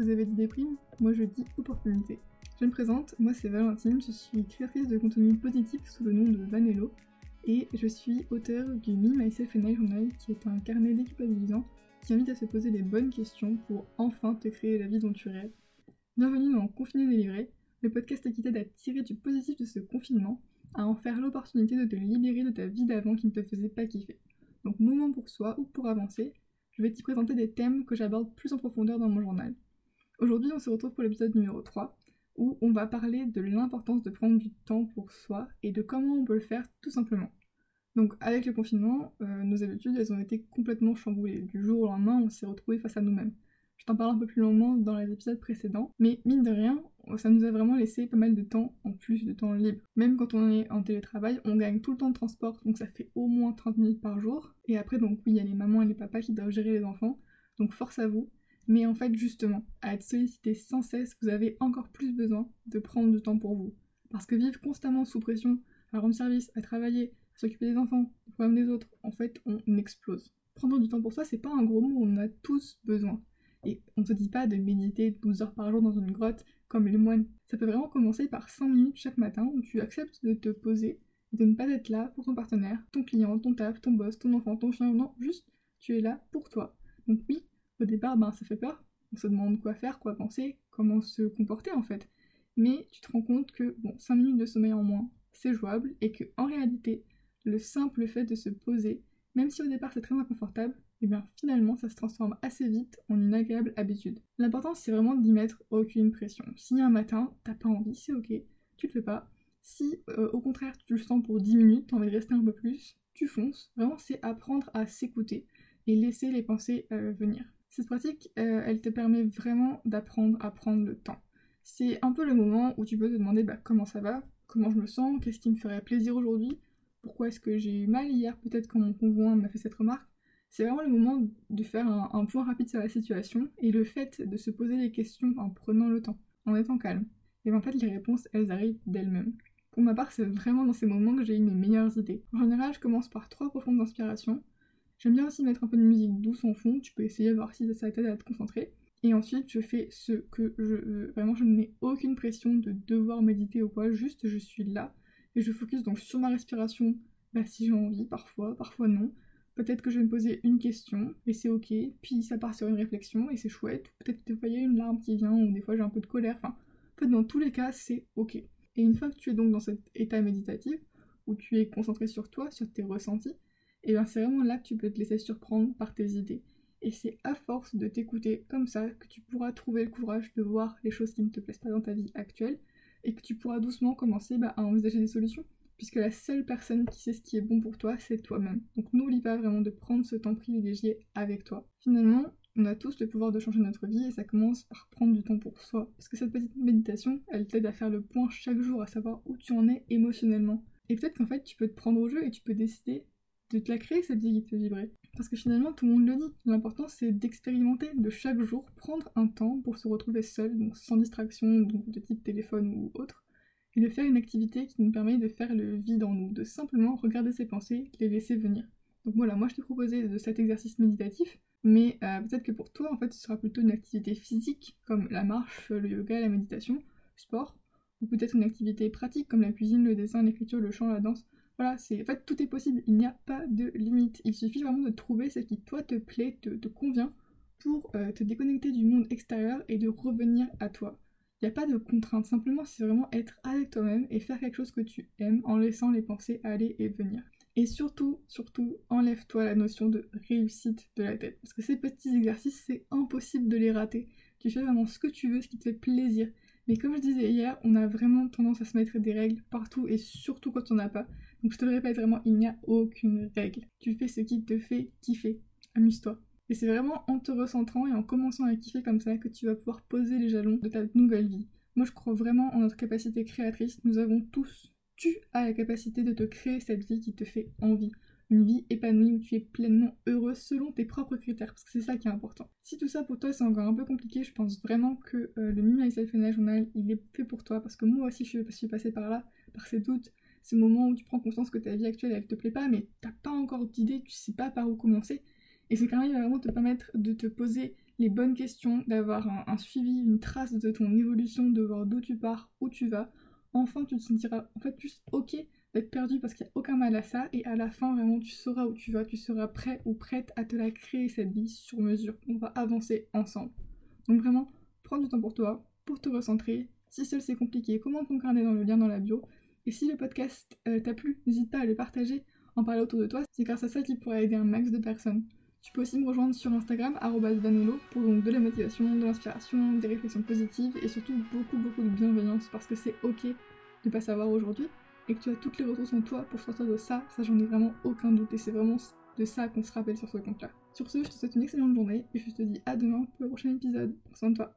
Vous avez dit déprime, moi je dis opportunité. Je me présente, moi c'est Valentine, je suis créatrice de contenu positif sous le nom de Vanello et je suis auteur du Me, Myself and I Journal qui est un carnet déculpabilisant qui invite à se poser les bonnes questions pour enfin te créer la vie dont tu rêves. Bienvenue dans Confiné délivré, le podcast qui t'aide à tirer du positif de ce confinement, à en faire l'opportunité de te libérer de ta vie d'avant qui ne te faisait pas kiffer. Donc moment pour soi ou pour avancer, je vais t'y présenter des thèmes que j'aborde plus en profondeur dans mon journal. Aujourd'hui on se retrouve pour l'épisode numéro 3, où on va parler de l'importance de prendre du temps pour soi et de comment on peut le faire tout simplement. Donc avec le confinement, euh, nos habitudes elles ont été complètement chamboulées. Du jour au lendemain, on s'est retrouvé face à nous-mêmes. Je t'en parle un peu plus longuement dans les épisodes précédents, mais mine de rien, ça nous a vraiment laissé pas mal de temps en plus de temps libre. Même quand on est en télétravail, on gagne tout le temps de transport, donc ça fait au moins 30 minutes par jour. Et après, donc oui, il y a les mamans et les papas qui doivent gérer les enfants, donc force à vous. Mais en fait, justement, à être sollicité sans cesse, vous avez encore plus besoin de prendre du temps pour vous. Parce que vivre constamment sous pression, à rendre service, à travailler, à s'occuper des enfants, des problèmes des autres, en fait, on explose. Prendre du temps pour soi, c'est pas un gros mot, on en a tous besoin. Et on ne te dit pas de méditer 12 heures par jour dans une grotte comme les moines. Ça peut vraiment commencer par 5 minutes chaque matin où tu acceptes de te poser, de ne pas être là pour ton partenaire, ton client, ton taf, ton boss, ton enfant, ton chien, non, juste tu es là pour toi. Donc oui, au départ, ben, ça fait peur, on se demande quoi faire, quoi penser, comment se comporter en fait. Mais tu te rends compte que bon, 5 minutes de sommeil en moins, c'est jouable et que en réalité, le simple fait de se poser, même si au départ c'est très inconfortable, et eh bien finalement ça se transforme assez vite en une agréable habitude. L'important c'est vraiment d'y mettre aucune pression. Si un matin t'as pas envie, c'est ok, tu le fais pas. Si euh, au contraire tu le sens pour 10 minutes, t'as envie de rester un peu plus, tu fonces. Vraiment c'est apprendre à s'écouter et laisser les pensées euh, venir. Cette pratique, euh, elle te permet vraiment d'apprendre à prendre le temps. C'est un peu le moment où tu peux te demander bah, comment ça va, comment je me sens, qu'est-ce qui me ferait plaisir aujourd'hui, pourquoi est-ce que j'ai eu mal hier? Peut-être quand mon conjoint m'a fait cette remarque, c'est vraiment le moment de faire un, point rapide sur la situation et le fait de se poser des questions en prenant le temps, en étant calme. Et ben, en fait, les réponses, elles arrivent d'elles-mêmes. Pour ma part, c'est vraiment dans ces moments que j'ai eu mes meilleures idées. En général, je commence par trois profondes inspirations. J'aime bien aussi mettre un peu de musique douce en fond, tu peux essayer de voir si ça t'aide à te concentrer. Et ensuite, je fais ce que je veux. Vraiment, je n'ai aucune pression de devoir méditer ou quoi, juste je suis là et je focus donc sur ma respiration, bah, si j'ai envie, parfois, parfois non. Peut-être que je vais me poser une question et c'est ok, puis ça part sur une réflexion et c'est chouette. Peut-être que y a une larme qui vient ou des fois j'ai un peu de colère. Enfin, en fait, dans tous les cas, c'est ok. Et une fois que tu es donc dans cet état méditatif où tu es concentré sur toi, sur tes ressentis, et bien c'est vraiment là que tu peux te laisser surprendre par tes idées. Et c'est à force de t'écouter comme ça que tu pourras trouver le courage de voir les choses qui ne te plaisent pas dans ta vie actuelle et que tu pourras doucement commencer bah, à envisager des solutions puisque la seule personne qui sait ce qui est bon pour toi, c'est toi-même. Donc n'oublie pas vraiment de prendre ce temps privilégié avec toi. Finalement, on a tous le pouvoir de changer notre vie et ça commence par prendre du temps pour soi. Parce que cette petite méditation, elle t'aide à faire le point chaque jour, à savoir où tu en es émotionnellement. Et peut-être qu'en fait, tu peux te prendre au jeu et tu peux décider de te la créer, cette vie qui te fait vibrer. Parce que finalement, tout le monde le dit. L'important, c'est d'expérimenter, de chaque jour prendre un temps pour se retrouver seul, donc sans distraction, de type téléphone ou autre, et de faire une activité qui nous permet de faire le vide en nous, de simplement regarder ses pensées, les laisser venir. Donc voilà, moi je t'ai proposé de cet exercice méditatif, mais euh, peut-être que pour toi en fait ce sera plutôt une activité physique comme la marche, le yoga, la méditation, sport, ou peut-être une activité pratique comme la cuisine, le dessin, l'écriture, le chant, la danse. Voilà, c'est en fait tout est possible, il n'y a pas de limite. Il suffit vraiment de trouver ce qui toi te plaît, te, convient pour euh, te déconnecter du monde extérieur et de revenir à toi. Il n'y a pas de contrainte, simplement c'est vraiment être avec toi-même et faire quelque chose que tu aimes en laissant les pensées aller et venir. Et surtout, surtout, enlève-toi la notion de réussite de la tête. Parce que ces petits exercices, c'est impossible de les rater. Tu fais vraiment ce que tu veux, ce qui te fait plaisir. Mais comme je disais hier, on a vraiment tendance à se mettre des règles partout et surtout quand on n'a pas. Donc je te le répète vraiment, il n'y a aucune règle. Tu fais ce qui te fait kiffer. Amuse-toi. Et c'est vraiment en te recentrant et en commençant à kiffer comme ça que tu vas pouvoir poser les jalons de ta nouvelle vie. Moi je crois vraiment en notre capacité créatrice. Nous avons tous, tu as la capacité de te créer cette vie qui te fait envie. Une vie épanouie où tu es pleinement heureux selon tes propres critères, parce que c'est ça qui est important. Si tout ça pour toi c'est encore un peu compliqué, je pense vraiment que euh, le Me Myself Journal il est fait pour toi, parce que moi aussi je suis passée par là, par ces doutes, ces moments où tu prends conscience que ta vie actuelle elle te plaît pas, mais t'as pas encore d'idée, tu sais pas par où commencer. Et ce carnet va vraiment te permettre de te poser les bonnes questions, d'avoir un, suivi, une trace de ton évolution, de voir d'où tu pars, où tu vas, enfin tu te sentiras en fait juste ok d'être perdu parce qu'il n'y a aucun mal à ça et à la fin vraiment tu sauras où tu vas, tu seras prêt ou prête à te la créer cette vie sur mesure. On va avancer ensemble. Donc vraiment, prends du temps pour toi, pour te recentrer. Si seul c'est compliqué, comment ton carnet dans le lien dans la bio? Et si le podcast euh, t'a plu, n'hésite pas à le partager, en parler autour de toi, c'est grâce à ça qu'il pourra aider un max de personnes. Tu peux aussi me rejoindre sur Instagram, vanello, pour donc de la motivation, de l'inspiration, des réflexions positives et surtout beaucoup beaucoup de bienveillance parce que c'est ok de pas savoir aujourd'hui et que tu as toutes les ressources en toi pour sortir de ça, ça j'en ai vraiment aucun doute et c'est vraiment de ça qu'on se rappelle sur ce compte-là. Sur ce, je te souhaite une excellente journée et je te dis à demain pour le prochain épisode. Prends soin de toi.